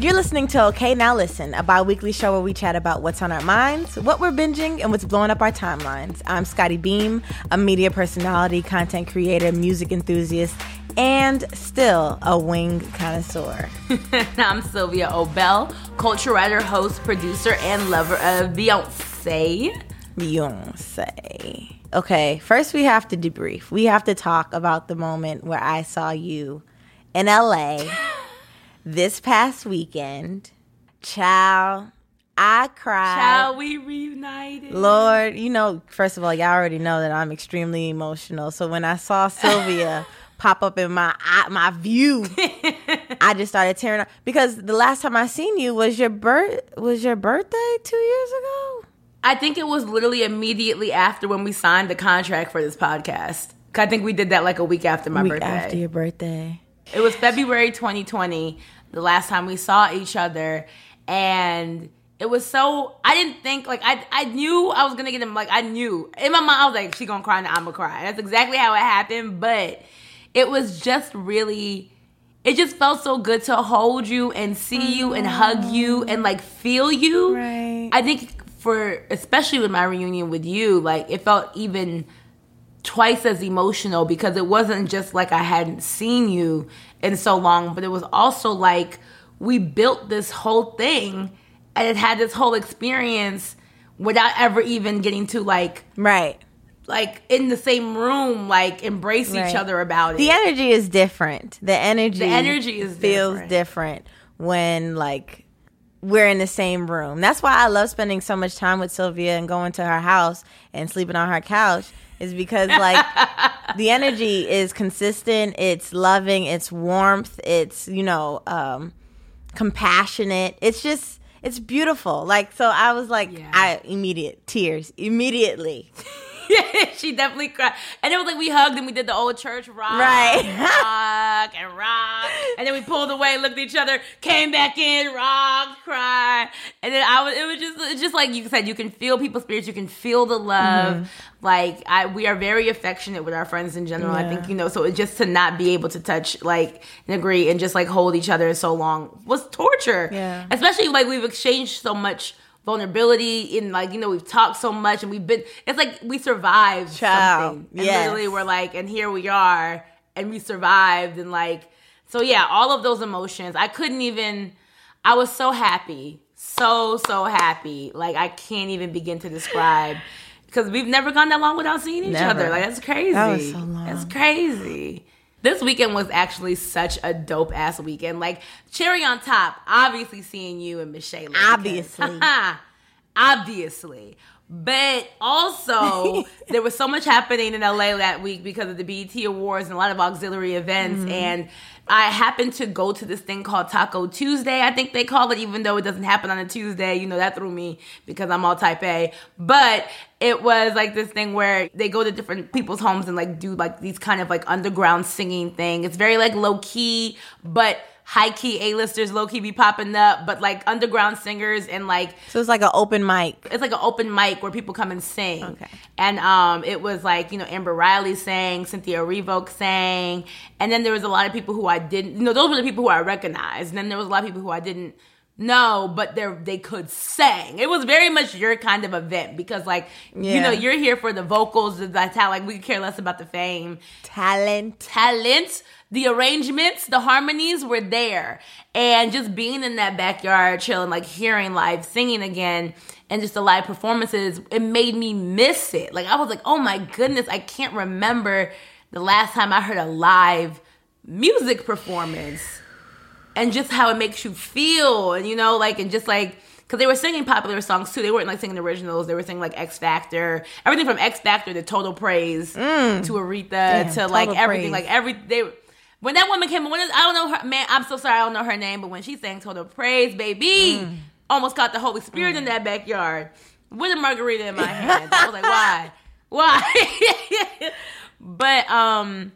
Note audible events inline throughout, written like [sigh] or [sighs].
You're listening to Okay Now Listen, a bi weekly show where we chat about what's on our minds, what we're binging, and what's blowing up our timelines. I'm Scottie Beam, a media personality, content creator, music enthusiast, and still a wing connoisseur. [laughs] I'm Sylvia Obell, culture writer, host, producer, and lover of Beyonce. Beyonce. Okay, first we have to debrief. We have to talk about the moment where I saw you in LA this past weekend. Child, I cried. Shall we reunited? Lord, you know, first of all, y'all already know that I'm extremely emotional. So when I saw Sylvia [laughs] pop up in my eye- my view, [laughs] I just started tearing up because the last time I seen you was your birth was your birthday two years ago. I think it was literally immediately after when we signed the contract for this podcast. I think we did that like a week after my Week birthday. after your birthday. It was February 2020, the last time we saw each other, and it was so I didn't think like I I knew I was gonna get him like I knew in my mind I was like she gonna cry and I'm gonna cry. That's exactly how it happened, but it was just really. It just felt so good to hold you and see you and hug you mm-hmm. and like feel you. Right. I think for especially with my reunion with you, like it felt even twice as emotional because it wasn't just like I hadn't seen you in so long, but it was also like we built this whole thing and it had this whole experience without ever even getting to like Right. like in the same room like embrace Right. each other about it. The energy is different. The energy The energy is feels different. different when like we're in the same room. That's why I love spending so much time with Sylvia and going to her house and sleeping on her couch is because like [laughs] the energy is consistent, it's loving, it's warmth, it's, you know, um compassionate. It's just it's beautiful. Like so I was like Yeah. I immediate tears immediately. [laughs] [laughs] she definitely cried. And it was like we hugged and we did the old church rock. Right. rock and rock. And then we pulled away, looked at each other, came back in, rocked, cried. And then I was it was just it's just like you said, you can feel people's spirits, you can feel the love. Mm-hmm. Like I we are very affectionate with our friends in general. I think, you know, so just to not be able to touch like and agree and just like hold each other so long was torture. Yeah. Especially like we've exchanged so much vulnerability in like you know we've talked so much and we've been it's like we survived Child, something. And yes. literally we're like and here we are and we survived and like so yeah all of those emotions. I couldn't even i was so happy so so happy. Like i can't even begin to describe because we've never gone that long without seeing each Never. other like that's crazy That was so long. that's crazy this weekend was actually such a dope ass weekend. Like cherry on top, obviously seeing you and Michelle. Obviously. because- [laughs] Obviously. But also, [laughs] there was so much happening in LA that week because of the BET Awards and a lot of auxiliary events. Mm-hmm. And I happened to go to this thing called Taco Tuesday, I think they call it, even though it doesn't happen on a Tuesday. You know, that threw me because I'm all type A. But it was like this thing where they go to different people's homes and like do like these kind of like underground singing thing. It's very like low key, but high key A-listers low key be popping up, but like underground singers and like So it's like an open mic. it's like an open mic where people come and sing. Okay. And um, it was like you know Amber Riley sang, Cynthia Erivo sang, and then there was a lot of people who I didn't. You know, those were the people who I recognized. And then there was a lot of people who I didn't know, but they they could sing. It was very much your kind of event because like you know you're here for the vocals, the talent. Like we could care less about the fame Talent. talent, the arrangements, the harmonies were there. And just being in that backyard, chilling, like hearing live singing again and just the live performances, it made me miss it. Like I was like, oh my goodness, I can't remember the last time I heard a live music performance and just how it makes you feel and you know like and just like because they were singing popular songs too they weren't like singing originals they were singing like x factor everything from x factor to total praise to aretha to like Mm. Everything Praise. like every they when that woman came when i don't know her man i'm so sorry i don't know her name but when she sang total praise baby Mm. almost got the holy spirit in that backyard with a margarita in my hand i was like [laughs] why why [laughs] but um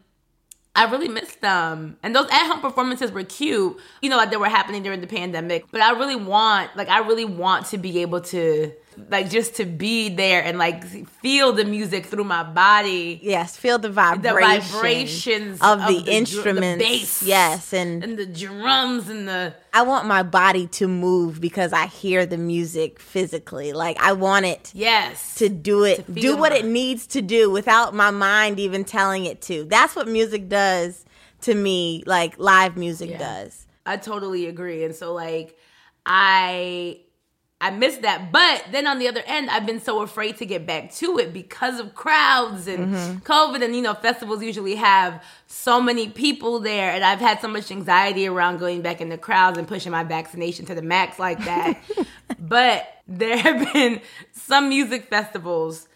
I really missed them. And those at home performances were cute, you know, like they were happening during the pandemic. But I really want, like, I really want to be able to like just to be there and like feel the music through my body. Yes, feel the The vibrations, vibrations of, the, dr- instruments. the bass, Yes, and and the drums and the I want my body to move because I hear the music physically. Like I want it yes to do it, To do what my- it needs to do without my mind even telling it to. That's what music does to me, like live music Yeah. does. I totally agree. And so like I I miss that. But then on the other end, I've been so afraid to get back to it because of crowds and Mm-hmm. COVID and you know, festivals usually have so many people there and I've had so much anxiety around going back in the crowds and pushing my vaccination to the max like that. [laughs] but there have been some music festivals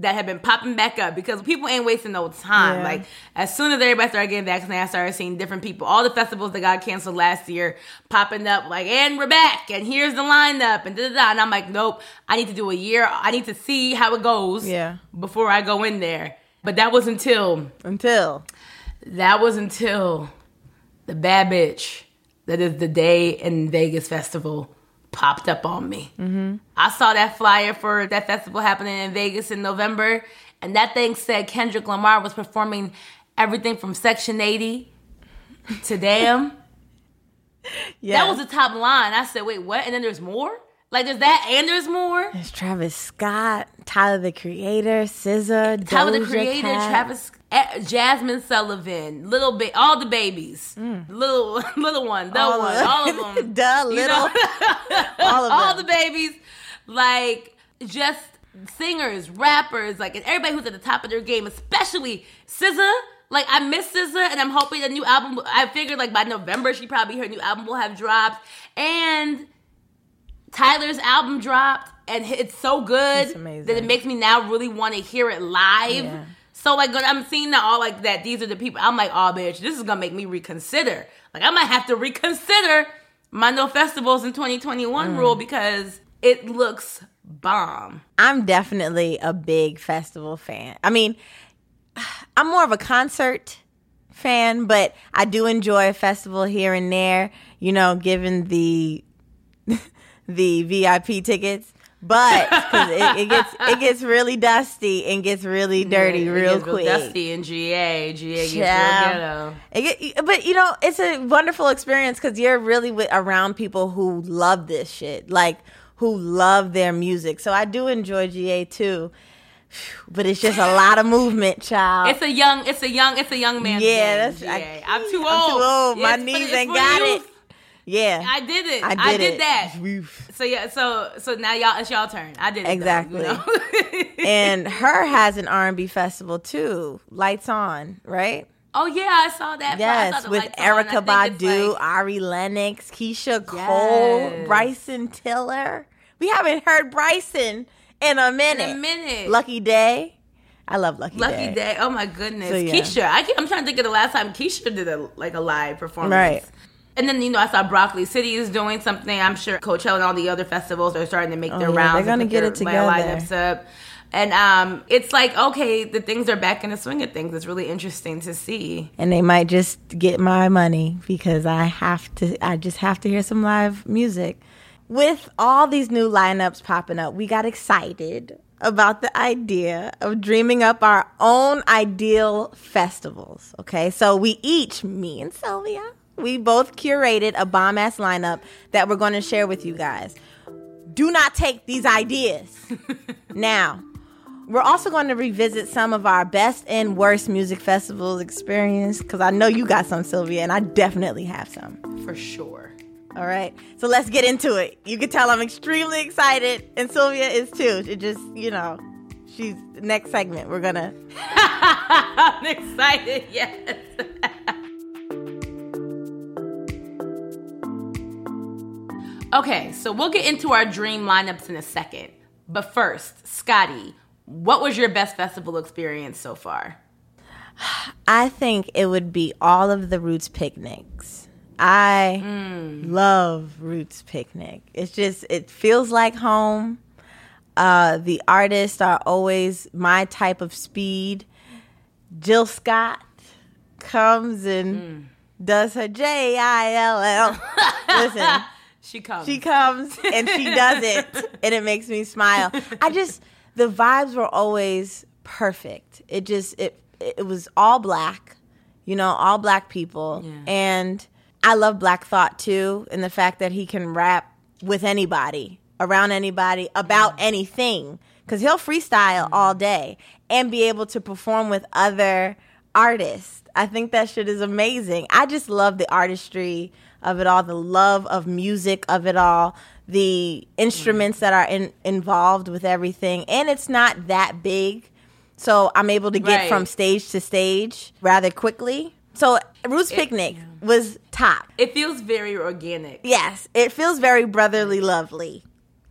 that have been popping back up because people ain't wasting no time. Yeah. Like as soon as everybody started getting vaccinated, I started seeing different people. All the festivals that got canceled last year popping up, like, and we're back, and here's the lineup, and da da da. And I'm like, nope, I need to do a year. I need to see how it goes Yeah. before I go in there. But that was until Until that was until the bad bitch that is the Day N Vegas festival popped up on me. Mm-hmm. I saw that flyer for that festival happening in Vegas in November, and that thing said Kendrick Lamar was performing everything from Section 80 to Damn. [laughs] yeah, That was the top line. I said, wait, what? And then there's more? Like, there's that and there's more? There's Travis Scott, Tyler the Creator, SZA, Tyler the Creator, Cat. Travis, Jazmine Sullivan, little bit, all the babies, little [laughs] little one, the Mm. All one, of- all of [laughs] them, Duh, You little, know? [laughs] all of all them. the babies, like just singers, rappers, like and everybody who's at the top of their game, especially SZA. Like I miss SZA, and I'm hoping a new album. I figured like by November she probably her new album will have dropped, and Tyler's album dropped, and it's so good It's that it makes me now really want to hear it live. Yeah. So like I'm seeing that all like that, these are the people. I'm like, oh bitch, this is gonna make me reconsider. Like I might have to reconsider my no festivals in 2021 Mm. rule because it looks bomb. I'm definitely a big festival fan. I mean, [sighs] I'm more of a concert fan, but I do enjoy a festival here and there, you know, given the [laughs] the VIP tickets. But it, it [laughs] gets it gets really dusty and gets really dirty It real gets quick. dusty in GA. GA gets real ghetto. Get, but you know, it's a wonderful experience because you're really with, around people who love this shit, like who love their music. So I do enjoy GA too, [sighs] but it's just a lot of movement, child. It's a young, it's a young, it's a young man. Yeah, that's- GA. I- I'm too old. I'm too old. Yeah, My for- knees it's ain't got it. Yeah, I did it. I I did did, it. that. Oof. So yeah, so so now y'all it's y'all turn. I did it though, Exactly. you know? [laughs] and her has an R&B festival too. Lights on, right? oh yeah, I saw that. I saw Yes, the with lights on. Erykah I Badu, like- Ari Lennox, Keyshia Cole, Yes. Bryson Tiller. We haven't heard Bryson in a minute. in a minute. Lucky Daye. I love Lucky, Lucky Daye. Oh my goodness, So, yeah. Keyshia. I can, I'm trying to think of the last time Keyshia did a like a live performance. Right. And then you know I saw Broccoli City is doing something. I'm sure Coachella and all the other festivals are starting to make their Oh, yeah, rounds. they're gonna get their it together. Lineups up. And um, it's like okay, the things are back in the swing of things. It's really interesting to see. And they might just get my money because I have to I just have to hear some live music. With all these new lineups popping up, we got excited about the idea of dreaming up our own ideal festivals. Okay, so we each, me and Sylvia, we both curated a bomb ass lineup that we're going to share with you guys. Do not take these ideas. [laughs] now, we're also going to revisit some of our best and worst music festivals experience because I know you got some, Sylvia, and I definitely have some. For sure. All right, so let's get into it. You can tell I'm extremely excited, and Sylvia is too. It just, you know, she's next segment. We're gonna. [laughs] I'm excited. Yes. [laughs] okay, so we'll get into our dream lineups in a second. But first, Scottie, what was your best festival experience so far? [sighs] I think it would be all of the Roots picnics. I love Roots picnic. It's just it feels like home. Uh, the artists are always my type of speed. Jill Scott comes and does her J I L L. [laughs] Listen, She comes. She comes [laughs] and she does it, and it makes me smile. I just the vibes were always perfect. It just it it was all black, you know, all black people, Yeah. and I love Black Thought too, and the fact that he can rap with anybody, around anybody, about anything, because he'll freestyle all day and be able to perform with other artists. I think that shit is amazing. I just love the artistry of it all, the love of music of it all, the instruments that are in, involved with everything, and it's not that big. So I'm able to get Right. from stage to stage rather quickly. So Roots Picnic was top. It feels very organic. Yes, it feels very brotherly lovely.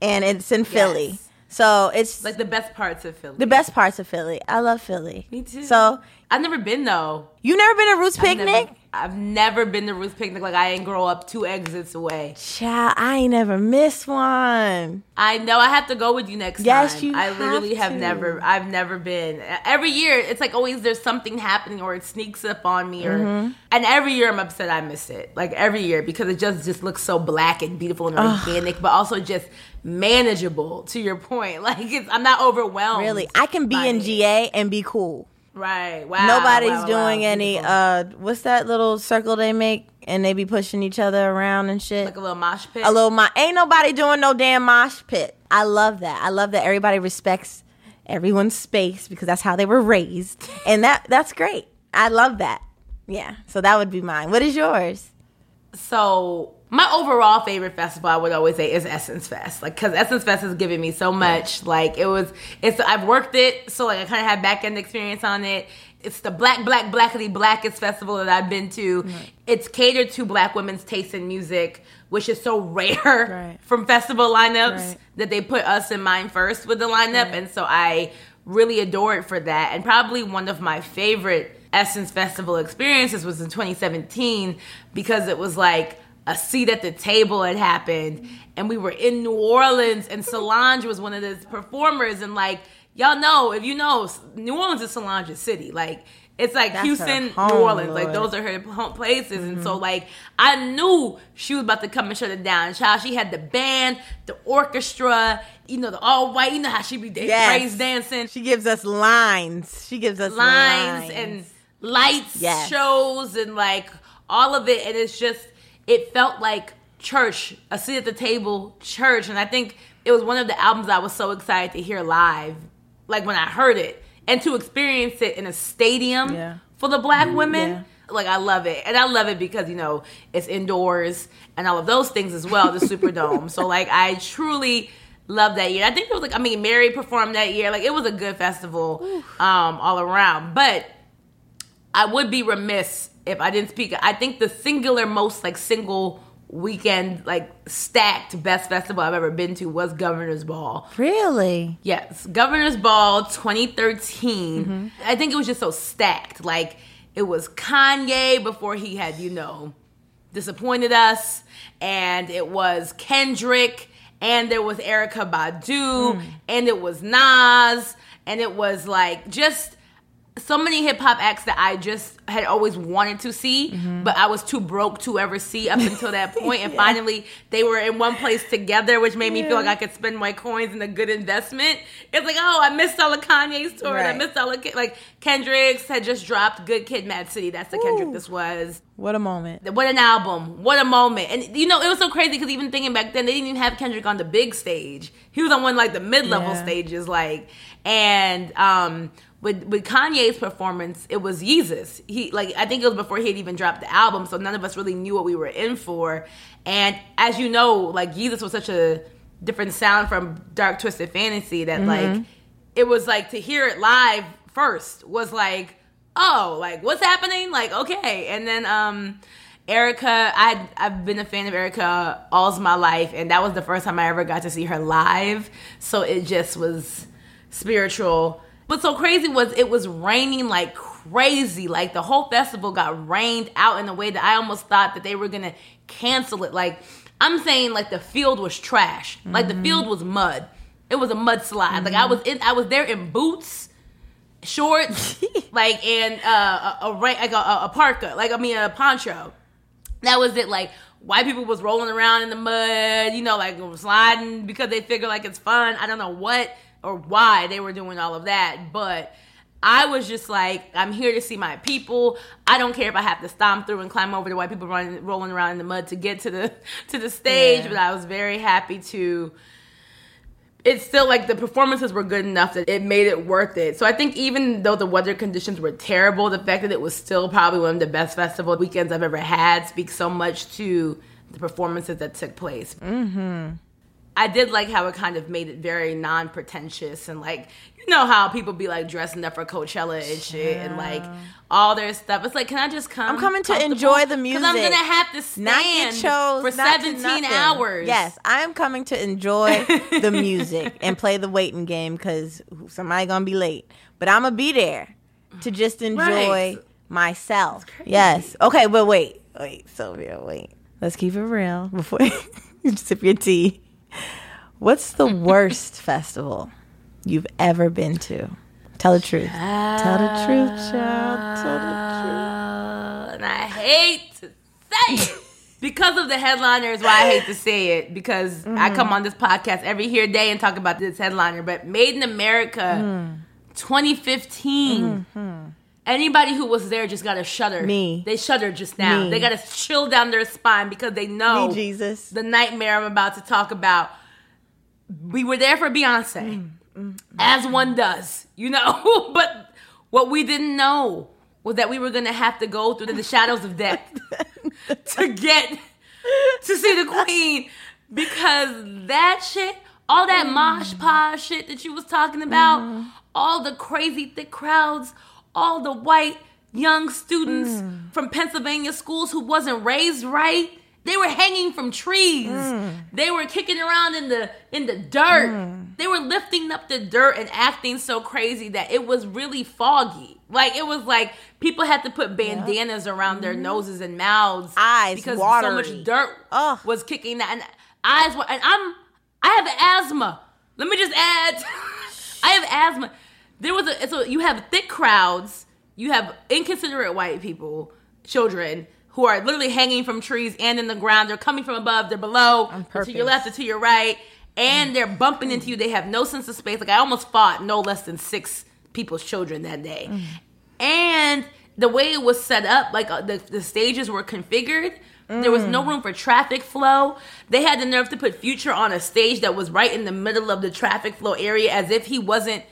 And it's in Philly. Yes. So it's Like the best parts of Philly. the best parts of Philly. I love Philly. Me too. So I've never been though. you never been to Roots Picnic? Never, I've never been to Roots Picnic. Like I ain't grow up two exits away. Child, I ain't never missed one. I know I have to go with you next Yes, time. you I literally have have, never I've never been. Every year it's like always there's something happening or it sneaks up on me or Mm-hmm. and every year I'm upset I miss it. Like every year because it just just looks so black and beautiful and organic but also just manageable to your point. [laughs] Like it's I'm not overwhelmed. Really, I can be in it. GA and be cool. Right. Wow. Nobody's wow, doing wow. any. Beautiful. uh What's that little circle they make and they be pushing each other around and shit? like a little mosh pit. a little mo- ain't nobody doing no damn mosh pit. I love that. I love that everybody respects everyone's space because that's how they were raised. And that that's great. I love that. Yeah. So that would be mine. What is yours? So my overall favorite festival, I would always say, is Essence Fest. Like, cause Essence Fest has given me so much. Like, it was, it's, I've worked it, so like I kind of had back end experience on it. It's the black, black, blackity blackest festival that I've been to. It's catered to black women's taste in music, which is so [laughs] rare Right. from festival lineups Right. that they put us in mind first with the lineup. And so I really adore it for that. And probably one of my favorite Essence Festival experiences was in 2017 because it was like a seat at the table had happened and we were in New Orleans and Solange was one of the performers and like y'all know if you know New Orleans is Solange's city like it's like That's Houston, home, New Orleans, like those are her home places, and so mm-hmm. like I knew she was about to come and shut it down. Child, she had the band, the orchestra, you know, the all white. You know how she be Yes. praise dancing, She gives us lines. She gives us lines lines, and lights Yes. shows and like all of it and it's just it felt like church a seat at the table church and i think it was one of the albums i was so excited to hear live like when i heard it and to experience it in a stadium Yeah. for the black women Yeah. like i love it and i love it because you know it's indoors and all of those things as well the superdome [laughs] so like i truly love that year i think it was like i mean mary performed that year like it was a good festival um all around but I would be remiss if I didn't speak. I think the singular most like single weekend like stacked best festival I've ever been to was Governor's Ball. Really? Yes, Governor's Ball 2013. Mm-hmm. I think it was just so stacked. Like it was Kanye before he had, you know, disappointed us, and it was Kendrick, and there was Erykah Badu, mm. and it was Nas, and it was like just so many hip hop acts that I just had always wanted to see, but I was too broke to ever see up until that [laughs] point. And finally, they were in one place together, which made me feel like I could spend my coins in a good investment. It's like, oh, I missed all of Kanye's tour. and I missed all of Ke- like Kendrick's had just dropped Good Kid, Mad City. That's the Kendrick this was. What a moment. What an album! What a moment! And you know, it was so crazy because even thinking back then, they didn't even have Kendrick on the big stage. He was on one like the mid level Yeah. stages, like and um with with Kanye's performance, it was Yeezus. He like I think it was before he had even dropped the album, so none of us really knew what we were in for. And as you know, like Yeezus was such a different sound from Dark Twisted Fantasy that like it was like to hear it live first was like oh like what's happening? Like okay. And then um erykah i i've been a fan of erykah all my life and that was the first time i ever got to see her live. So it just was spiritual but so crazy was it was raining like crazy like the whole festival got rained out in a way that i almost thought that they were gonna cancel it like i'm saying like the field was trash like the field was mud it was a mudslide like i was in i was there in boots shorts, [laughs] like and uh, a, a ra- like a, a parka, like I mean a poncho. That was it. Like white people was rolling around in the mud, you know, like sliding because they figure like it's fun. I don't know what or why they were doing all of that, but I was just like, I'm here to see my people. I don't care if I have to stomp through and climb over the white people running, rolling around in the mud to get to the [laughs] to the stage. Yeah. But I was very happy to. It's still like the performances were good enough that it made it worth it. So I think even though the weather conditions were terrible, the fact that it was still probably one of the best festival weekends I've ever had speaks so much to the performances that took place. Mm-hmm. I did like how it kind of made it very non-pretentious and like you know how people be like dressing up for Coachella and shit and like all their stuff. It's like, can I just come? I'm coming to comfortable? enjoy the 'Cause I'm gonna have to stand not get chose for 17 hours. Yes, I am coming to enjoy the [laughs] music and play the waiting game because somebody gonna be late. But I'm gonna be there to just enjoy Right. myself. Yes. Okay, but wait, wait, Sylvia, wait. Let's keep it real before [laughs] you sip your tea. [laughs] What's the [laughs] worst festival you've ever been to? Tell the truth. Tell the truth, child. Tell the Uh, and I hate to say it [laughs] because of the headliners. Why I hate to say it because I come on this podcast every here day and talk about this headliner. But Made in America, 2015. Anybody who was there just got a shudder. Me. They shuddered just now. Me. They got a chill down their spine because they know Me, Jesus. the nightmare I'm about to talk about. We were there for Beyonce, mm, mm, mm. as one does, you know. [laughs] but what we didn't know was that we were gonna have to go through the shadows of death [laughs] to get to see the queen because that shit, all that mosh posh shit that you was talking about, mm-hmm. all the crazy thick crowds, all the white young students mm. from Pennsylvania schools who wasn't raised right. They were hanging from trees. Mm. They were kicking around in the in the dirt. Mm. They were lifting up the dirt and acting so crazy that it was really foggy. Like it was like people had to put bandanas around their mm-hmm. noses and mouths, Eyes because so much dirt Ugh. was kicking that and eyes were and I'm I have asthma. Let me just add [laughs] I have asthma. There was a so you have thick crowds, you have inconsiderate white people, children who are literally hanging from trees and in the ground. They're coming from above, they're below, to your left or to your right, and they're bumping into you. They have no sense of space. Like I almost fought no less than six people's children that day. And the way it was set up, like uh, the, the stages were configured, there was no room for traffic flow. They had the nerve to put Future on a stage that was right in the middle of the traffic flow area as if he wasn't.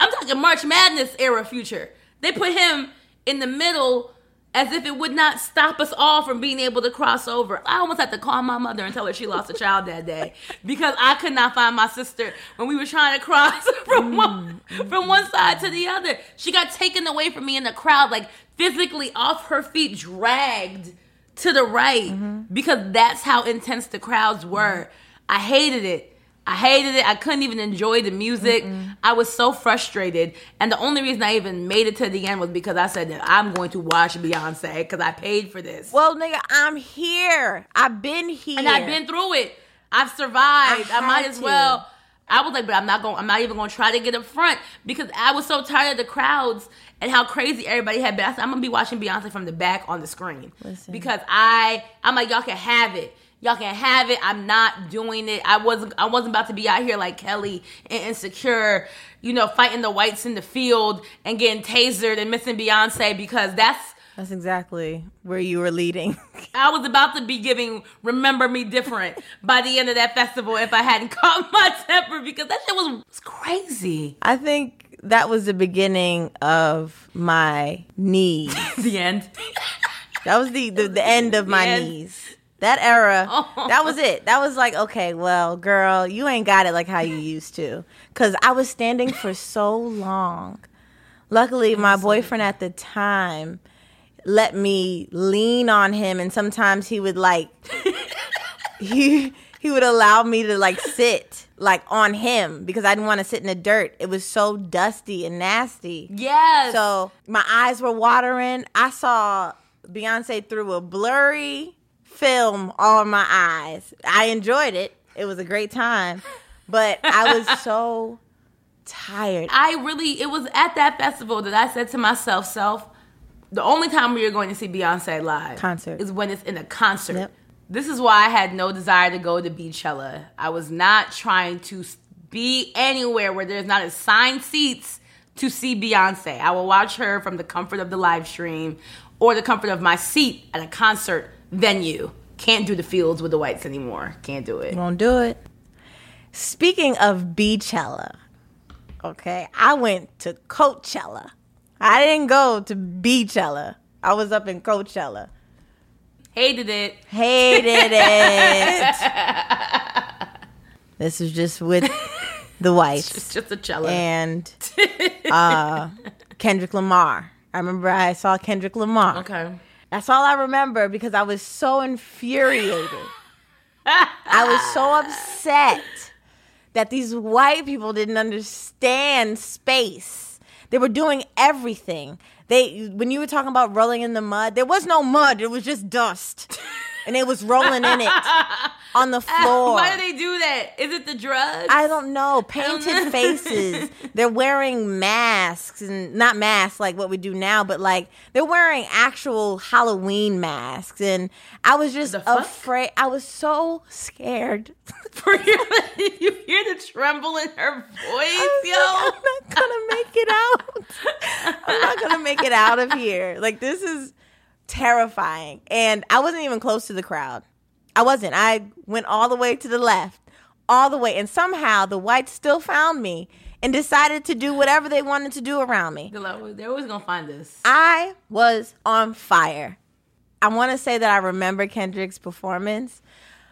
I'm talking March Madness era Future. They put him in the middle as if it would not stop us all from being able to cross over. I almost had to call my mother and tell her she lost a child that day because I could not find my sister when we were trying to cross [laughs] from mm, one mm. from one side to the other. She got taken away from me in the crowd, like physically off her feet, dragged to the right mm-hmm. because that's how intense the crowds were. Mm-hmm. I hated it. I hated it. I couldn't even enjoy the music. I was so frustrated. And the only reason I even made it to the end was because I said that I'm going to watch Beyonce because I paid for this. Well, nigga, I'm here. I've been here. and I've been through it. I've survived. I, I might as to. well. I was like, but I'm not going. I'm not even going to try to get up front because I was so tired of the crowds and how crazy everybody had been. I said, I'm gonna be watching Beyonce from the back on the screen Listen. because I, I'm like, y'all can have it. Y'all can have it. I'm not doing it. I wasn't. I wasn't about to be out here like Kelly and insecure, you know, fighting the whites in the field and getting tasered and missing Beyonce because that's That's exactly where you were leading. [laughs] I was about to be giving "Remember Me" different by the end of that festival if I hadn't [laughs] caught my temper because that shit was, was crazy. I think that was the beginning of my knees. [laughs] The end. That was the the, the end of my Yes. knees. That era, Oh. [laughs] that was it. That was like, okay, well, girl, you ain't got it like how you used to. Cause I was standing for so long. Luckily, my boyfriend at the time let me lean on him, and sometimes he would like [laughs] he he would allow me to like sit like on him because I didn't want to sit in the dirt. It was so dusty and nasty. Yes. So my eyes were watering. I saw Beyonce through a blurry film on my eyes. I enjoyed it. It was a great time, but I was [laughs] so tired. I really, it was at that festival that I said to myself, self, the only time we are going to see Beyonce live Concert. is when it's in a concert. Yep. This is why I had no desire to go to Beachella. I was not trying to be anywhere where there's not assigned seats to see Beyonce. I will watch her from the comfort of the live stream or the comfort of my seat at a concert venue. Can't do the fields with the whites anymore. Can't do it. Won't do it. Speaking of Beachella, okay, I went to Coachella. I didn't go to Beachella. I was up in Coachella. Hated it. Hated it. [laughs] this is just with the whites. It's just a cello. and [laughs] uh, Kendrick Lamar. I remember I saw Kendrick Lamar. okay. That's all I remember because I was so infuriated. I was so upset that these white people didn't understand space. They were doing everything. They when you were talking about rolling in the mud, there was no mud. It was just dust. And it was rolling in it [laughs] [laughs] on the floor. [laughs] Why do they do that? Is it the drugs? I don't know. know. Painted faces. [laughs] They're wearing masks and not masks like what we do now, but like they're wearing actual Halloween masks. And I was just afraid. I was so scared. For your, you hear the tremble in her voice, yo. I'm not gonna make it out. I'm not gonna make it out of here. Like this is terrifying. And I wasn't even close to the crowd. I wasn't. I went all the way to the left, all the way, and somehow the whites still found me and decided to do whatever they wanted to do around me. They're always gonna find us. I was on fire. I want to say that I remember Kendrick's performance,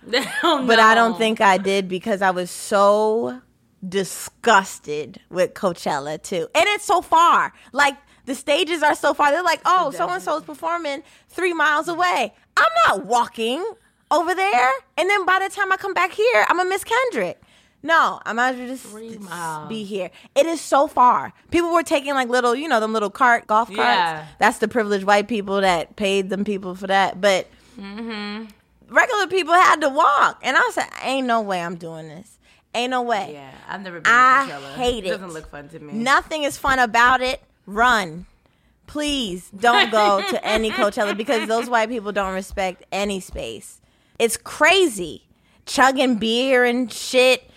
[laughs] Oh, but I don't think I did because I was so disgusted with Coachella too. And it's so far. Like the stages are so far. They're like, oh, so and so's performing three miles away. I'm not walking over there. And then by the time I come back here, I'm gonna miss Kendrick. No, I might as well just just be here. It is so far. People were taking like little, you know, them little cart golf carts. Yeah. That's the privileged white people that paid them people for that. But Mm-hmm. regular people had to walk, and I said, "Ain't no way I'm doing this. Ain't no way. Yeah, I've never been I to Coachella. hate it. Doesn't look fun to me. Nothing is fun about it. Run." Please don't go to [laughs] any Coachella because those white people don't respect any space. It's crazy. Chugging beer and shit,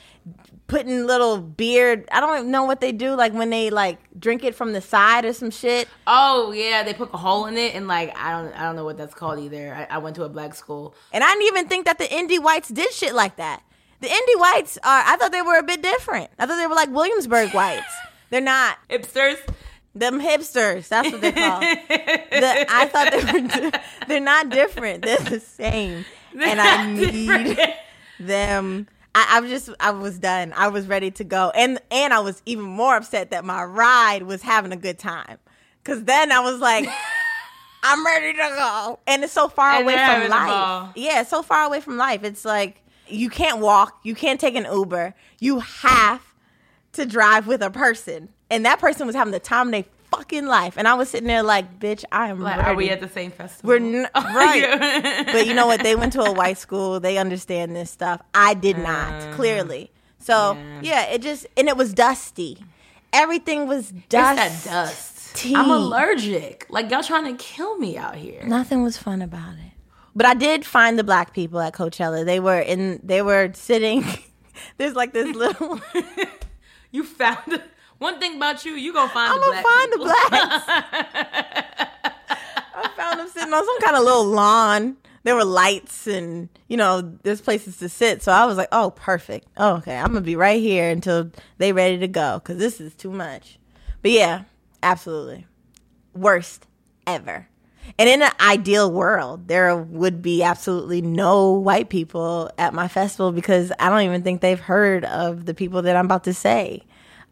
putting little beer. I don't know what they do. Like when they like drink it from the side or some shit. Oh yeah, they put a hole in it, and like I don't, I don't know what that's called either. I, I went to a black school. And I didn't even think that the indie whites did shit like that. The indie whites are, I thought they were a bit different. I thought they were like Williamsburg whites. [laughs] They're not. Hipsters. Them hipsters. That's what they're called. [laughs] the, I thought they were, they're not different. They're the same. [laughs] And I need [laughs] them. I, was just, I was done. I was ready to go. And, and I was even more upset that my ride was having a good time. Cause then I was like, [laughs] I'm ready to go. And it's so far And away from life. Yeah, so far away from life. It's like you can't walk, you can't take an Uber. You have to drive with a person. And that person was having the time their fucking life. And I was sitting there like, bitch, I am Like, ready. are we at the same festival? We're n- [laughs] right. but you know what? They went to a white school. They understand this stuff. I did not, mm. clearly. So, yeah. yeah. it just, and it was dusty. Everything was dust. that dust. I'm allergic. Like y'all trying to kill me out here. Nothing was fun about it. But I did find the black people at Coachella. They were in. They were sitting. [laughs] There's like this little. [laughs] You found one thing about you. You gonna find I'm the gonna find the people. blacks. [laughs] I found them sitting on some kind of little lawn. There were lights and you know there's places to sit. So I was like, oh, perfect. Oh, okay, I'm gonna be right here until they ready to go because this is too much. But yeah, absolutely, worst ever. And in an ideal world, there would be absolutely no white people at my festival because I don't even think they've heard of the people that I'm about to say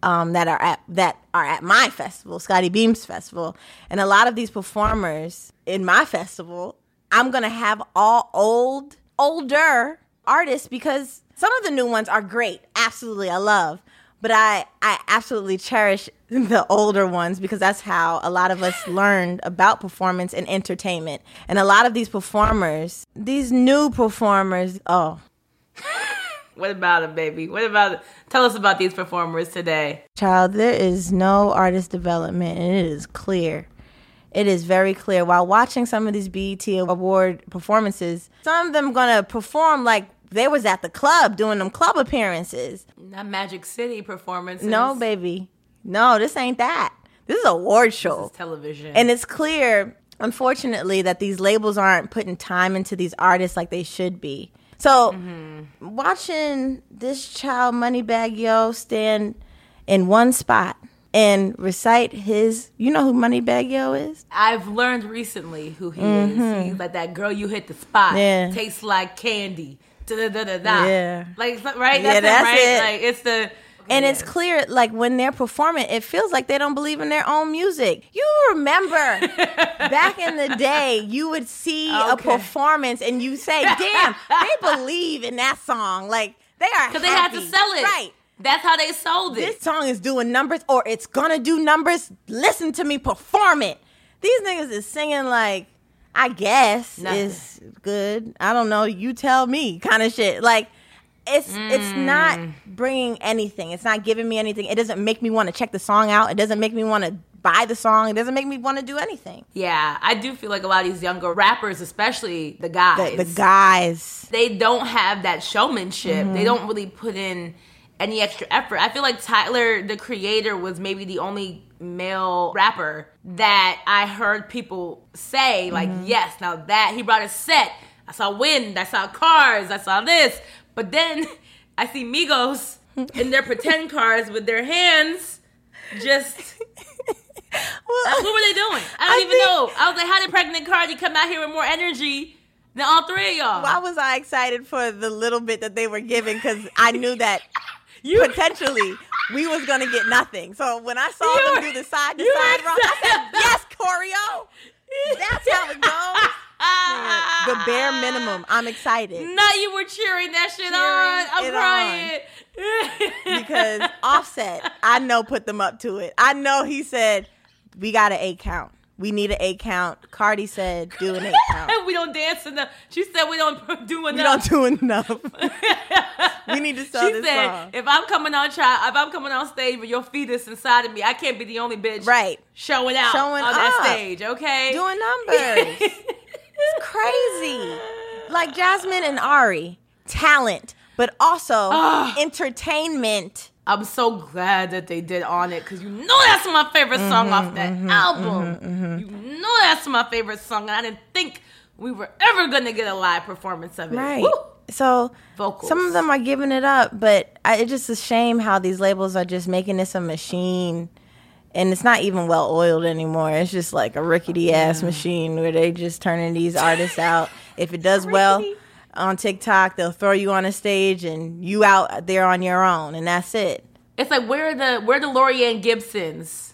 um, that are at that are at my festival, Scottie Beams Festival. And a lot of these performers in my festival, I'm gonna have all old, older artists because some of the new ones are great. Absolutely, I love. But I, I absolutely cherish [laughs] the older ones because that's how a lot of us [laughs] learned about performance and entertainment. And a lot of these performers, these new performers, oh, [laughs] What about it, baby? What about it? Tell us about these performers today. Child, there is no artist development, and it is clear. it is very clear while watching some of these BET award performances. Some of them gonna perform like they was at the club doing them club appearances. Not Magic City performances. No, baby, no, this ain't that. This is a award show. television. And it's clear, unfortunately, that these labels aren't putting time into these artists like they should be. So, Mm-hmm. watching this child Moneybagg Yo stand in one spot and recite his, you know who Moneybagg Yo is? I've learned recently who he is. He's like that girl you hit the spot. Mm-hmm. Yeah. Tastes like candy. Da da da da da. Yeah. Like right? Yeah, That's, that's it, right? it. Like it's the And Yeah. it's clear, like when they're performing, it feels like they don't believe in their own music. You remember [laughs] back in the day, you would see a performance and you say, "Damn, they [laughs] believe in that song." Like they are because they had to sell it. right? That's how they sold it. This song is doing numbers, or it's gonna do numbers. Listen to me perform it. These niggas is singing like, I guess Nothing. is good. I don't know. You tell me, kind of shit. Like. It's it's not Mm. bringing anything. It's not giving me anything. It doesn't make me want to check the song out. It doesn't make me want to buy the song. It doesn't make me want to do anything. yeah, I do feel like a lot of these younger rappers, especially the guys, The, the guys, they don't have that showmanship. Mm-hmm. They don't really put in any extra effort. I feel like Tyler, the creator, was maybe the only male rapper that I heard people say, like, Mm-hmm. yes, now that he brought a set. I saw wind, I saw cars, I saw this. But then [laughs] I see Migos in their pretend [laughs] cars with their hands just [laughs] what were they doing? I don't I even think- know. I was like, how did pregnant Cardi come out here with more energy than all three of y'all? why was I excited for the little bit that they were giving? Because I knew that You potentially we was gonna get nothing. So when I saw You them were- do the side to side rock, I said, "Yes, choreo. That's how it goes." The bare minimum. [laughs] I'm excited No, you were cheering that shit Cheering on. I'm crying. because Offset, I know, put them up to it. I know he said we got an eight count. We need an eight count. Cardi said do an eight count. And [laughs] we don't dance enough. She said we don't [laughs] do enough. We don't do enough. we need to sell she this said, song. if I'm coming on try, if I'm coming on stage with your fetus inside of me, I can't be the only bitch Right. showing out Showing on that stage. Okay, Doing numbers. It's crazy. Like Jazmine and Ari, talent, but also Ah. entertainment. I'm so glad that they did on it because you know that's my favorite song mm-hmm, off that mm-hmm, album. Mm-hmm, you know that's my favorite song, and I didn't think we were ever gonna get a live performance of it. Right. Woo! So Vocals. some of them are giving it up, but I, it's just a shame how these labels are just making this a machine. And it's not even well oiled anymore. It's just like a rickety oh, ass machine where they just turning these artists out. [laughs] If it does well on TikTok, they'll throw you on a stage and you out there on your own, and that's it. It's like where are the where are the Laurieann Gibsons?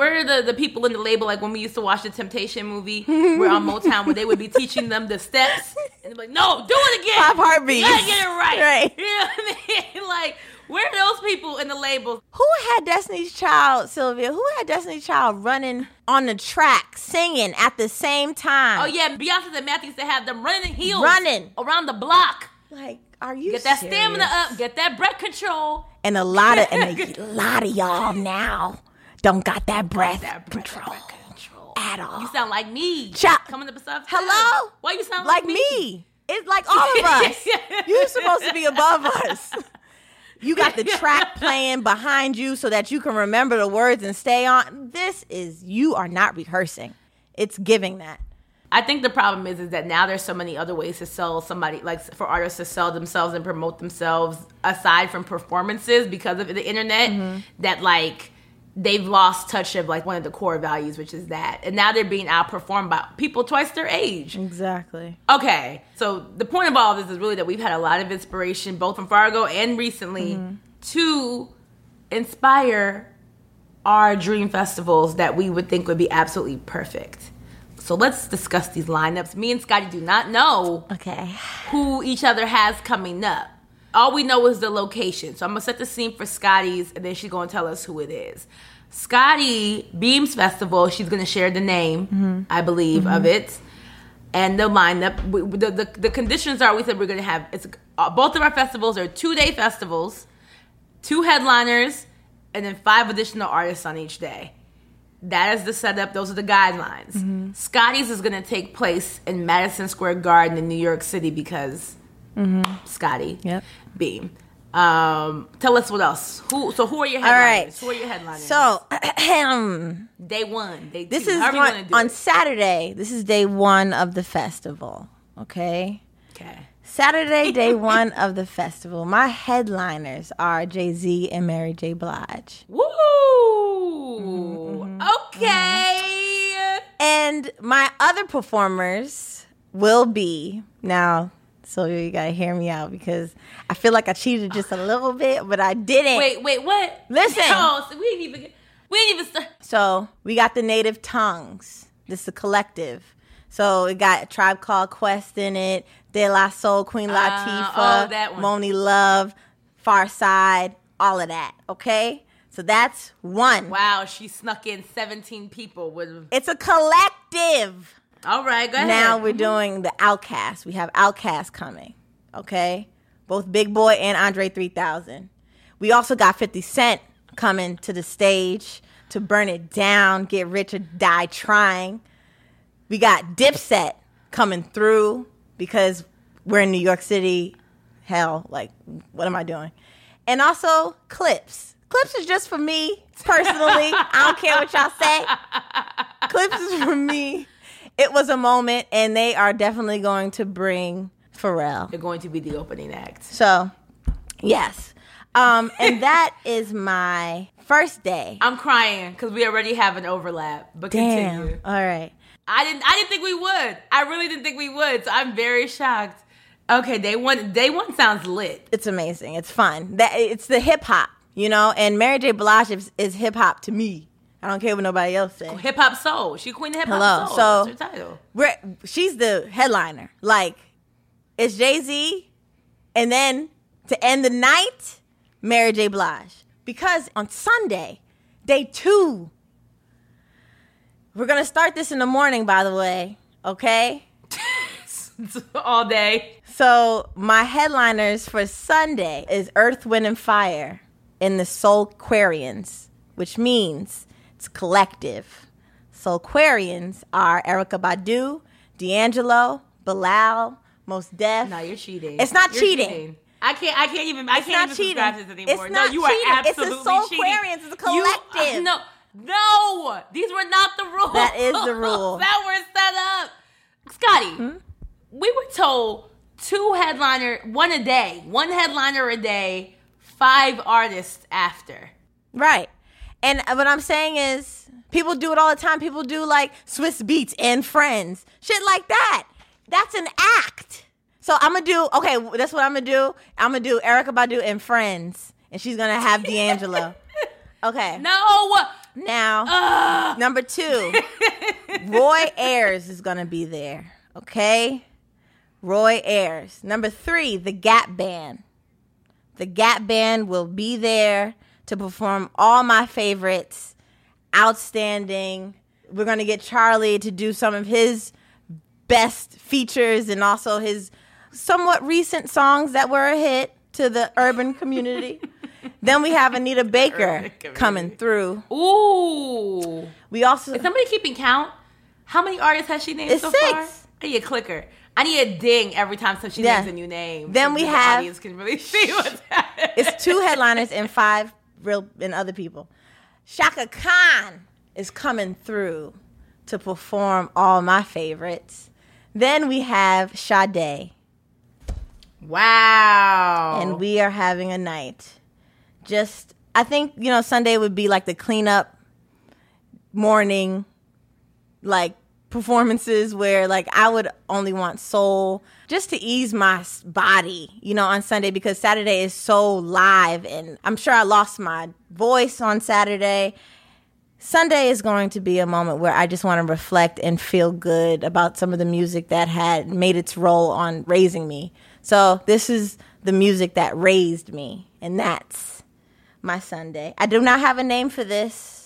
Where are the, the people in the label like when we used to watch the Temptation movie? We're on Motown where they would be [laughs] teaching them the steps and they're like, no, do it again. Five heartbeats. You gotta get it right. [laughs] Right. You know what I mean? [laughs] Like, where are those people in the labels? Who had Destiny's Child, Sylvia? Who had Destiny's Child running on the track, singing at the same time? Oh yeah, Beyonce and Matthew used to have them running in heels, Running. around the block. Like, are you Get that serious? stamina up, get that breath control. And a lot of and a lot of y'all now don't got that breath That breath control control. at all. You sound like me. Chop. Coming up stuff. Hello? Why you sound like like, me. It's like all of [laughs] us. You're supposed to be above us. [laughs] You got the track [laughs] playing behind you so that you can remember the words and stay on. This is you are not rehearsing. It's giving that. I think the problem is is that now there's so many other ways to sell somebody like for artists to sell themselves and promote themselves aside from performances because of the internet Mm-hmm. that like they've lost touch of like one of the core values which is that and now they're being outperformed by people twice their age Exactly. okay so the point of all of this is really that we've had a lot of inspiration both from fargo and recently mm-hmm. to inspire our dream festivals that we would think would be absolutely perfect so let's discuss these lineups me and scottie do not know Okay. who each other has coming up. All we know is the location. So I'm gonna set the scene for Scottie's, and then she's gonna tell us who it is. Scottie Beams Festival. She's gonna share the name, I believe, of it, and the lineup. We- The, the the conditions are we said we're gonna have it's uh, both of our festivals are two day festivals, two headliners, and then five additional artists on each day. That is the setup. Those are the guidelines. Mm-hmm. Scottie's is going to take place in Madison Square Garden in New York City because Scottie. Mm-hmm. Scottie, Yep. B. Um, tell us what else. Who? So who are your All right. headliners? Who are your headliners? So, [clears throat] day one, day two. this is you do on it. Saturday. This is day one of the festival. Okay. Okay. Saturday, [laughs] day one of the festival. My headliners are Jay Z and Mary J. Blige. Woo! Mm-hmm, Okay. And my other performers will be now. So you gotta hear me out because I feel like I cheated just a little bit, but I didn't. Wait, wait, what? Listen. No, [laughs] oh, so we didn't even. We didn't even start. So we got the Native Tongues. This is a collective. So it got Tribe Called Quest in it, De La Soul, Queen ah, Latifah, oh, that one. Monie Love, Pharcyde, all of that. Okay, so that's one. Wow, she snuck in 17 people with. It's a collective. All right, go ahead. Now we're doing the OutKast. We have OutKast coming. Okay, both Big Boi and Andre 3000. We also got 50 Cent coming to the stage to burn it down, get rich or die trying. We got Dipset coming through because we're in New York City. Hell, like, what am I doing? And also Clipse. Clipse is just for me personally. I don't care what y'all say. [laughs] Clipse is for me. It was a moment, and they are definitely going to bring Pharrell. They're going to be the opening act. So, yes. Um, and [laughs] that is my first day. I'm crying because we already have an overlap. But Damn. continue. All right. I didn't. I didn't think we would. I really didn't think we would. So I'm very shocked. Okay, day one. Day one sounds lit. It's amazing. It's fun. That it's the hip hop, you know. And Mary J. Blige is, is hip hop to me. I don't care what nobody else says. Hip hop soul. She queen of hip hop soul. So- That's her title. We're, she's the headliner. Like, it's Jay Z, and then to end the night, Mary J. Blige. Because on Sunday, day two, we're gonna start this in the morning. By the way, okay. [laughs] All day. So my headliners for Sunday is Earth, Wind, and Fire in the Soul Quarians, which means it's collective. Soulquarians are Erykah Badu, D'Angelo, Bilal, Mos Def. No, you're cheating. It's not You're cheating. I can't. I can't even. I can't even subscribe to cheating. this anymore. It's no, you are cheating. It's absolutely Soul cheating. Aquarians. It's a You- collective. no, no, these were not the rules. That is the [laughs] rule. Hmm? that were set up. Scottie, we were told two headliner, one a day, one headliner a day, five artists after. Right. And what I'm saying is, people do it all the time. People do like Swizz Beatz and Friends, shit like that. That's an act. So I'm gonna do okay. That's what I'm gonna do. I'm gonna do Erykah Badu and Friends, and she's gonna have D'Angelo. [laughs] Okay. No. Now, Ugh. number two, Roy Ayers is gonna be there. Okay. Roy Ayers. Number three, the Gap Band. The Gap Band will be there to perform all my favorites. Outstanding. We're going to get Charlie to do some of his best features and also his somewhat recent songs that were a hit to the urban community. [laughs] then we have Anita [laughs] Baker coming through. Ooh. We also Is somebody keeping count? How many artists has she named It's so six. far? I need a clicker. I need a ding every time so she Yeah. names a new name. Then so we the have- audience can really [laughs] see what's happening. it's two headliners and five real and other people. Chaka Khan is coming through to perform all my favorites. Then we have Sade, wow. and we are having a night. Just, I think you know, Sunday would be like the cleanup morning, like performances where like I would only want soul just to ease my body, you know, on Sunday because Saturday is so live and I'm sure I lost my voice on Saturday. Sunday is going to be a moment where I just want to reflect and feel good about some of the music that had made its role on raising me. So, this is the music that raised me, and that's my Sunday. I do not have a name for this.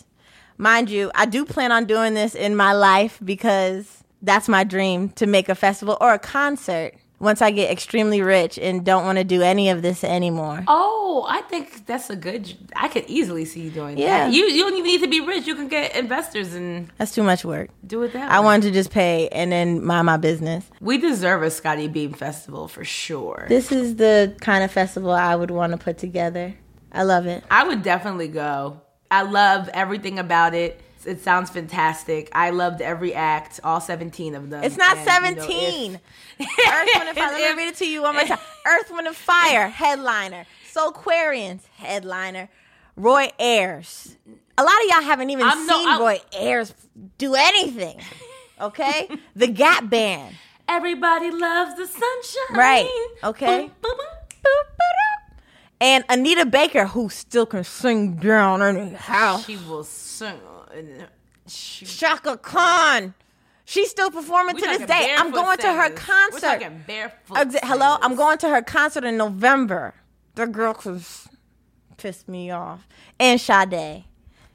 Mind you, I do plan on doing this in my life because that's my dream to make a festival or a concert once I get extremely rich and don't want to do any of this anymore. Oh, I think that's a good. I could easily see you doing Yeah. that. You you don't even need to be rich. You can get investors and That's too much work. do it that I way. wanted to just pay and then mind my business. We deserve a Scottie Beam festival for sure. This is the kind of festival I would want to put together. I love it. I would definitely go. I love everything about it. It sounds fantastic. I loved every act, all 17 of them. It's not And, you know, 17. if- [laughs] Earth, Wind, and Fire. Let me read it to you one more [laughs] time. Earth, Wind, and Fire, headliner. Soulquarians, headliner. Roy Ayers. A lot of y'all haven't even I'm seen I- Roy Ayers do anything. Okay? [laughs] the Gap Band. Everybody loves the sunshine. Right, okay. Boom, boom, boom. And Anita Baker, who still can sing down in the house. She will sing. She, Chaka Khan. She's still performing to this day. I'm going to her concert. We're talking barefoot. Exa- Hello, I'm going to her concert in November. The girl could piss me off. And Sade.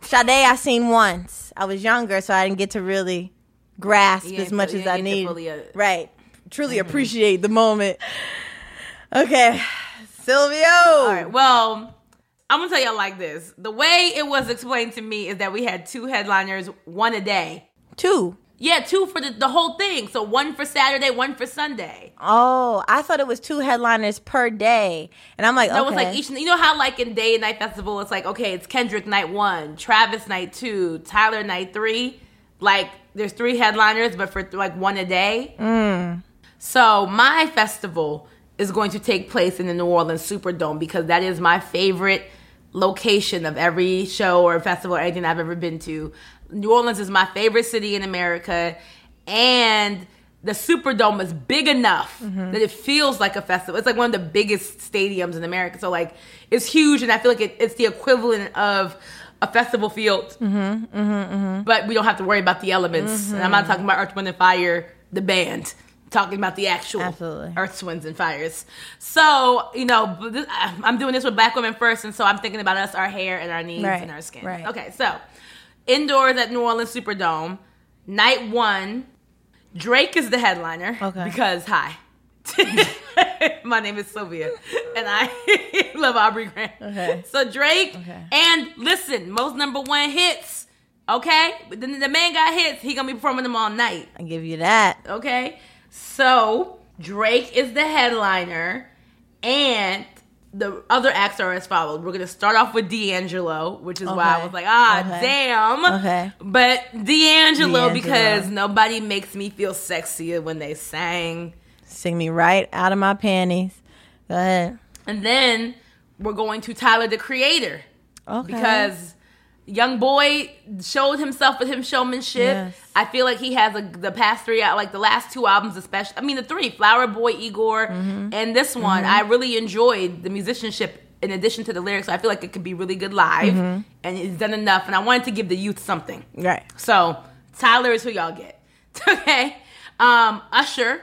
Sade, I seen once. I was younger, so I didn't get to really grasp as much as I didn't get to need. fully, uh, right. Truly appreciate the moment. Okay. Sylvia. All right. Well, I'm gonna tell y'all like this. The way it was explained to me is that we had two headliners, one a day. Two. Yeah, two for the, the whole thing. So one for Saturday, one for Sunday. Oh, I thought it was two headliners per day. And I'm like, No, okay. it's like each. You know how like in day and night festival, it's like okay, it's Kendrick night one, Travis night two, Tyler night three. Like there's three headliners, but for like one a day. Mm. So my festival is going to take place in the New Orleans Superdome because that is my favorite location of every show or festival or anything I've ever been to. New Orleans is my favorite city in America, and the Superdome is big enough mm-hmm. that it feels like a festival. It's like one of the biggest stadiums in America, so like it's huge, and I feel like it, it's the equivalent of a festival field. Mm-hmm, mm-hmm, but we don't have to worry about the elements. And I'm not talking about Earth, Wind, and Fire, the band. Talking about the actual Absolutely. Earth, Winds, and Fires. So, you know, I'm doing this with black women first, and so I'm thinking about us, our hair, and our needs, Right, and our skin. right. Okay, so indoors at New Orleans Superdome, night one, Drake is the headliner. Okay. Because, hi. [laughs] My name is Sylvia, and I [laughs] love Aubrey Graham. Okay. So Drake, Okay. and listen, most number one hits. Okay, but then the man got hits. He gonna be performing them all night. I give you that. Okay, so Drake is the headliner, and the other acts are as follows. We're gonna start off with D'Angelo, which is why I was like, ah, Okay. damn. Okay. But D'Angelo, D'Angelo. because nobody makes me feel sexier when they sang. Sing me right out of my panties. Go ahead. And then we're going to Tyler the Creator. Okay. because young boy showed himself with him showmanship. Yes. I feel like he has a, the past three like the last two albums, especially. I mean, the three, Flower Boy, Igor, Mm-hmm. and this one. I really enjoyed the musicianship in addition to the lyrics. I feel like it could be really good live, Mm-hmm. and it's done enough. And I wanted to give the youth something. right. So Tyler is who y'all get. [laughs] okay. Um, Usher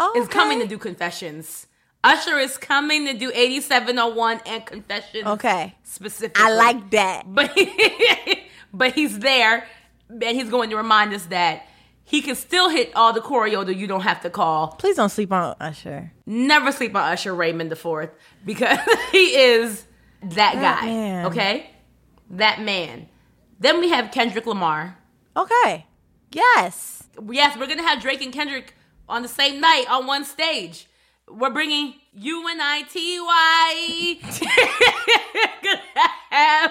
Oh, is coming to do confessions. Usher is coming to do 8701 and Confession. Okay. Specifically. I like that. But [laughs] but he's there, and he's going to remind us that he can still hit all the choreo that you don't have to call. Please don't sleep on Usher. Never sleep on Usher Raymond the Fourth because [laughs] he is that, guy. man. Okay, that man. Then we have Kendrick Lamar. Okay. Yes. Yes, we're gonna have Drake and Kendrick on the same night on one stage. We're bringing U N I T Y. [laughs]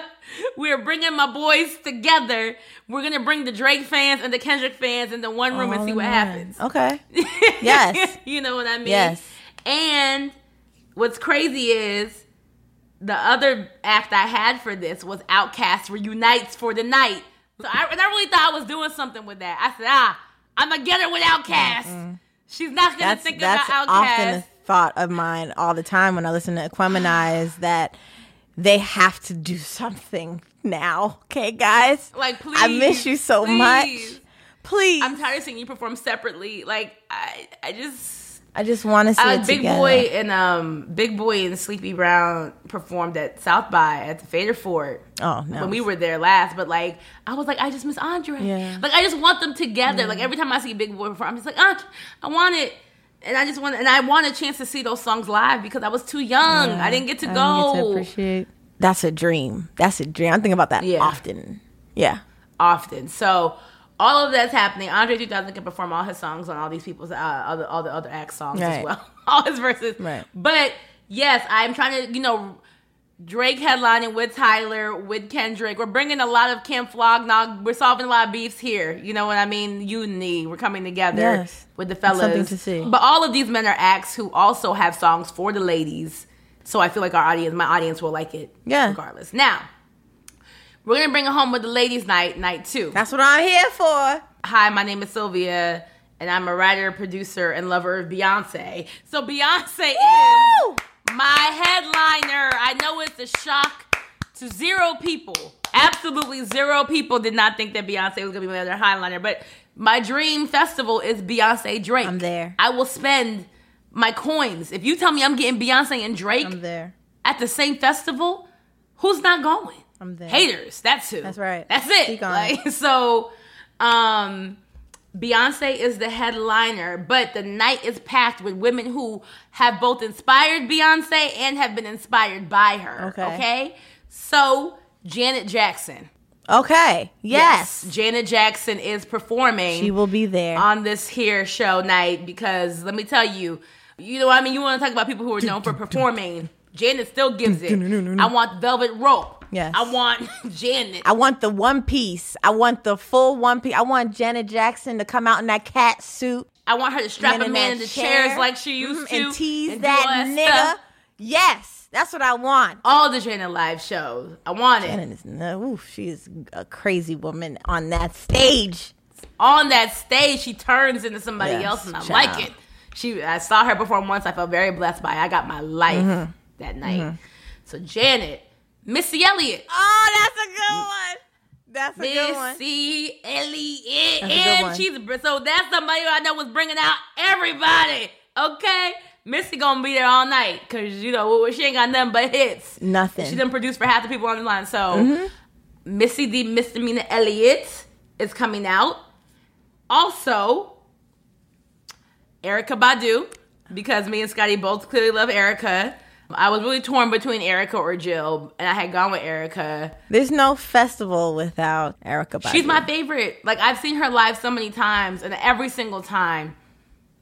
We're bringing my boys together. We're gonna bring the Drake fans and the Kendrick fans into one room and see what one. happens. Okay. [laughs] Yes. you know what I mean? Yes. And what's crazy is the other act I had for this was OutKast reunites for the night. So I, and I really thought I was doing something with that. I said, ah, I'm gonna get her with OutKast. She's not gonna That's think that's about often a thought of mine all the time when I listen to Aquemini is that they have to do something now. Okay, guys. Like, please, I miss you so please. much. Please. I'm tired of seeing you perform separately. Like I, I just. I just want to see Uh, Big together. Boy and um Big Boi and Sleepy Brown performed at South by at the Fader Fort. Oh, no. When we were there last, but like I was like, I just miss Andre. Yeah. Like I just want them together. Like every time I see Big Boi perform, I'm just like, Andre, I want it. and I just want and I want a chance to see those songs live because I was too young. I didn't get to I go. get to appreciate. That's a dream. That's a dream. I think about that Yeah. often. Yeah. often. So all of that's happening. Andre 3000 can perform all his songs on all these people's uh, other all the other act songs as well, [laughs] all his verses. Right. But yes, I'm trying to you know. Drake headlining with Tyler, with Kendrick. We're bringing a lot of Camp Flog Gnaw. We're solving a lot of beefs here. You know what I mean? Unity. We're coming together Yes. with the fellas. Something to see. But all of these men are acts who also have songs for the ladies. So I feel like our audience, my audience, will like it Yeah. regardless. Now, we're gonna bring it home with the ladies' night, night two. That's what I'm here for. Hi, my name is Sylvia, and I'm a writer, producer, and lover of Beyonce. So Beyonce Woo! is my headliner. I know it's a shock to zero people. Absolutely zero people did not think that Beyonce was gonna be my other headliner. But my dream festival is Beyonce Drake. I'm there. I will spend my coins. If you tell me I'm getting Beyonce and Drake I'm there. at the same festival, who's not going? I'm there. Haters. That's who. That's right. That's it. Like, [laughs] so, um, Beyonce is the headliner, but the night is packed with women who have both inspired Beyonce and have been inspired by her. Okay. Okay. So, Janet Jackson. Okay. Yes. Janet Jackson is performing She will be there. on this here show night because let me tell you, you know, what I mean, you want to talk about people who are known for [laughs] performing. Janet still gives it. I want Velvet Rope. Yes. I want [laughs] Janet. I want the one piece. I want the full one piece. I want Janet Jackson to come out in that cat suit. I want her to strap a man in the chair, chairs like she used mhm, to and tease and that nigga. stuff. Yes, that's what I want. All the Janet live shows. I want it. Janet is no, oof, she is a crazy woman on that stage. On that stage, she turns into somebody Yes, else, and I child. like it. She, I saw her perform once. I felt very blessed by. it. I got my life Mm-hmm. that night. So Janet, Missy Elliott. Oh, that's a good one. That's a good one. Missy Elliott, That's a good and one. she's so that's somebody I know was bringing out everybody. Okay, Missy gonna be there all night because you know she ain't got nothing but hits. Nothing. She done produced for half the people on the line. So mm-hmm. Missy the Misdemeanor Elliott is coming out. Also, Erykah Badu, because me and Scottie both clearly love Erykah. I was really torn between Erykah or Jill, and I had gone with Erykah. There's no festival without Erykah. She's my favorite. Like I've seen her live so many times, and every single time,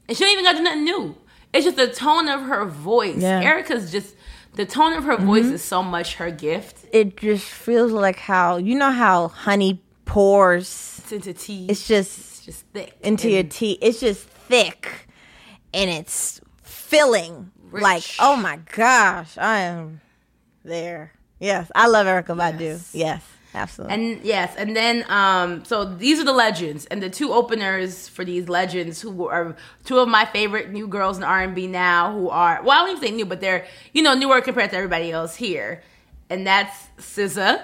and she don't even got to nothing new. It's just the tone of her voice. Yeah. Erykah's just the tone of her voice mm-hmm. is so much her gift. It just feels like how you know how honey pours. It's into tea. It's just It's just thick into your tea. It's just thick and it's filling. Rich. Like, oh my gosh, I am there. Yes, I love Erykah Badu. Yes. Yes, absolutely. And yes, and then um, so these are the legends, and the two openers for these legends, who are two of my favorite new girls in R and B now, who are well, I don't even say new, but they're you know newer compared to everybody else here, and that's SZA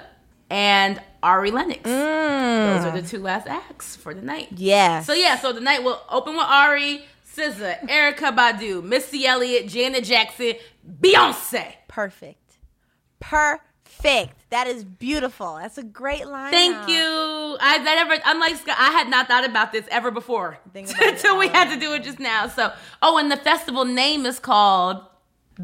and Ari Lennox. Those are the two last acts for the night. yes. So yeah, so the night will open with Ari, SZA, Erykah Badu, Missy Elliott, Janet Jackson, Beyonce. perfect. Perfect. That is beautiful. That's a great line. Thank you. I that ever unlike Scott, I had not thought about this ever before Think about [laughs] it until we had to do it just now. So, oh, and the festival name is called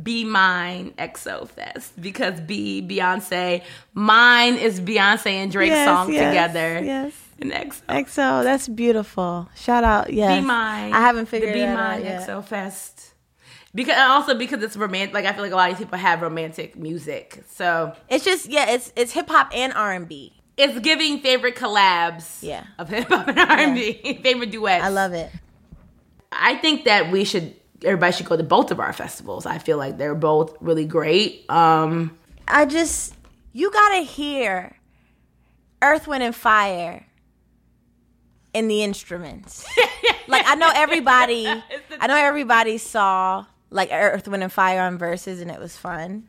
Be Mine XO Fest because B Beyonce, mine is Beyonce and Drake's Yes, song yes, together. Yes. And XO. XO, that's beautiful. Shout out. Yes. Be Mine. I haven't figured the Be Mine out yet. XO Fest. Because also because it's romantic, like I feel like a lot of these people have romantic music, so It's just yeah, it's it's hip hop and R and B. it's giving favorite collabs. Yeah. of hip hop and [laughs] R and B, favorite duets. I love it. I think that we should everybody should go to both of our festivals. I feel like they're both really great. Um I just you gotta hear Earth, Wind, and Fire in the instruments. [laughs] like I know everybody, [laughs] I know everybody saw like Earth, Wind, and Fire on Verzuz, and it was fun.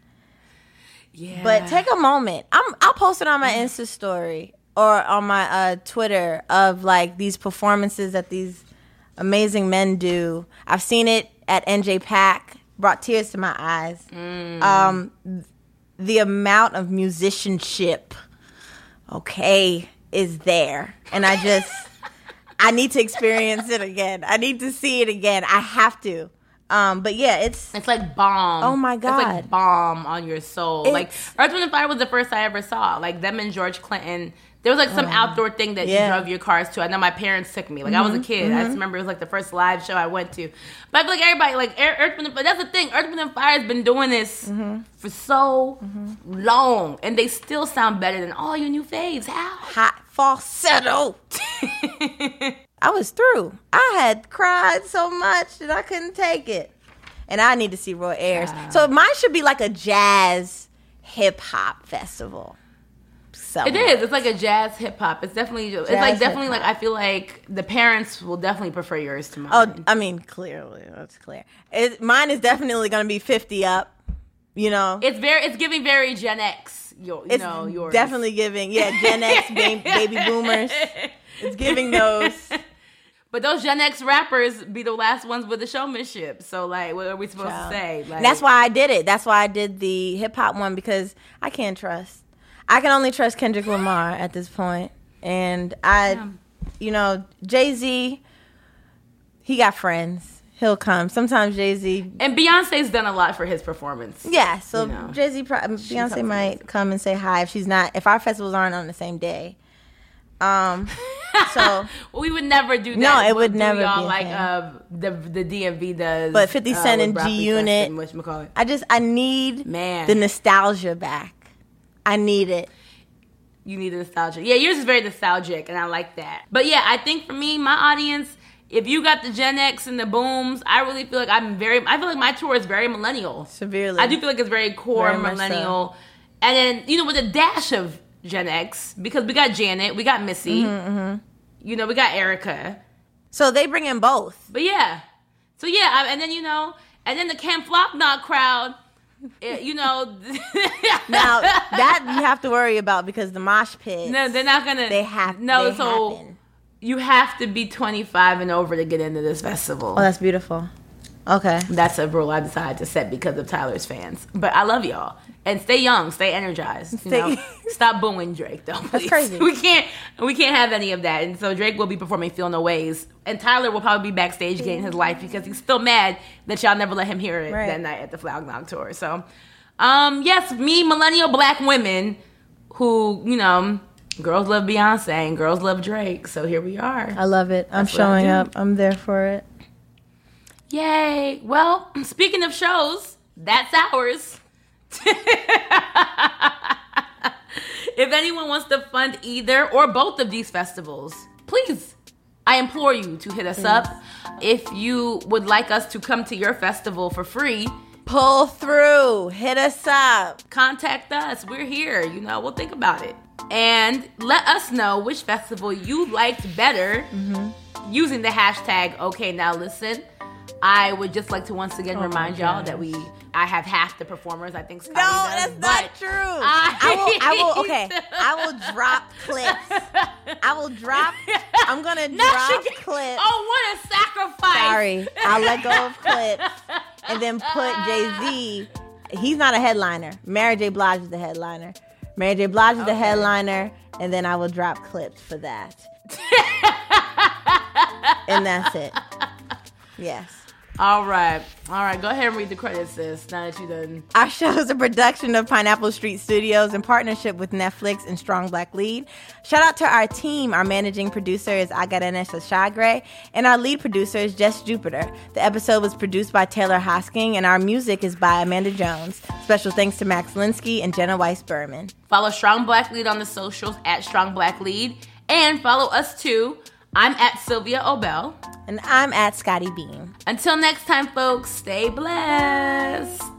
yeah. But take a moment. I'm I'll post it on my Insta story or on my uh, Twitter of like these performances that these amazing men do. I've seen it at NJPAC, brought tears to my eyes. Um, the amount of musicianship, okay, is there, and I just. [laughs] I need to experience it again. I need to see it again. I have to. Um, but yeah, it's It's like bomb. Oh my god, It's like bomb on your soul. like It's- Earth, Wind and Fire was the first I ever saw. Like them and George Clinton. There was like some outdoor thing that Oh. Yeah. Mm-hmm, you drove your cars to. I know my parents took me. Like I was a kid. I just remember it was like the first live show I went to. But I feel like everybody, like Ear- Earth, Wind and Fire. That's the thing. Earth, Wind and Fire has been doing this Mm-hmm. for so long, and they still sound better than all your new faves. How? hot falsetto. [laughs] I was through. I had cried so much that I couldn't take it. And I need to see Roy Ayers. Wow. So mine should be like a jazz hip hop festival. It somewhere. is. It's like a jazz hip hop. It's definitely. It's Jazz like definitely hip-hop. like I feel like the parents will definitely prefer yours to oh, mine. Oh, I mean, clearly, that's clear. It, mine is definitely going to be 50 up. You know, It's very. It's giving very Gen X. Your, you it's know, yours. definitely giving, yeah, Gen X, [laughs] ba- baby boomers. It's giving those. [laughs] But those Gen X rappers be the last ones with the showmanship. So like, what are we supposed Child. to say? Like, that's why I did it. That's why I did the hip hop one because I can't trust. I can only trust Kendrick Lamar at this point, and I, Yeah. you know, Jay Z. He got friends. He'll come. Sometimes Jay Z. And Beyonce's done a lot for his performance. Yeah, so You know. Jay Z. Beyonce might come and say hi if she's not. If our festivals aren't on the same day. Um. [laughs] So, we would never do that. No, it We'll would never y'all be like uh, the the DMV does. But 50 uh, and G-Unit. And. I just I need Man. the nostalgia back. I need it. you need the nostalgia. Yeah, yours is very nostalgic, and I like that. But yeah, I think for me, my audience, if you got the Gen X and the booms, I really feel like I'm very. I feel like my tour is very millennial. Severely. I do feel like it's very core Very millennial, and then you know with a dash of Gen X because we got Janet, we got Missy, Mm-hmm, you know, we got Erykah. So they bring in both. But yeah, so yeah, I, and then you know, and then the Camp Flog Gnaw crowd. eh, you know, [laughs] Now that you have to worry about because the mosh pit. no, they're not gonna. They have no. they so happen. You have to be 25 and over to get into this festival. Oh, that's beautiful. Okay. That's a rule I decided to set because of Tyler's fans. But I love y'all. And stay young, stay energized. You Stay- know? [laughs] Stop booing Drake though. Please. crazy. [laughs] We can't we can't have any of that. And so Drake will be performing Feel No Ways. And Tyler will probably be backstage getting his life because he's still mad that y'all never let him hear it Right. that night at the Flog Gnaw tour. So um yes, me millennial black women who, you know, girls love Beyonce and girls love Drake. So here we are. I love it. I'm That's what I showing up. I'm there for it. Yay. Well, speaking of shows, that's ours. [laughs] if anyone wants to fund either or both of these festivals, please, I implore you to hit us up. If you would like us to come to your festival for free, Pull through. Hit us up. contact us. We're here. You know, we'll think about it. And let us know which festival you liked better mm-hmm. using the hashtag okay now listen. I would just like to once again Oh remind y'all that we I have half the performers. I think Scottie No, does, that's not true. I- I will. I will. [laughs] Okay. I will drop clips. I will drop. [laughs] I'm gonna No, drop she- clips. Oh, what a sacrifice! Sorry, I'll let go of [laughs] clips and then put Jay Z. He's not a headliner. Mary J. Blige is the headliner. Mary J. Blige is the headliner, and then I will drop clips for that. [laughs] and that's it. Yes. All right, all right. Go ahead and read the credits, sis. Now that you done. Our show is a production of Pineapple Street Studios in partnership with Netflix and Strong Black Lead. Shout out to our team. Our managing producer is Agadanessa Shagre, and our lead producer is Jess Jupiter. The episode was produced by Taylor Hosking, and our music is by Amanda Jones. Special thanks to Max Linsky and Jenna Weiss Berman. Follow Strong Black Lead on the socials at Strong Black Lead, and follow us too. I'm at Sylvia Obell. And I'm at Scottie Beam. Until next time, folks, stay blessed.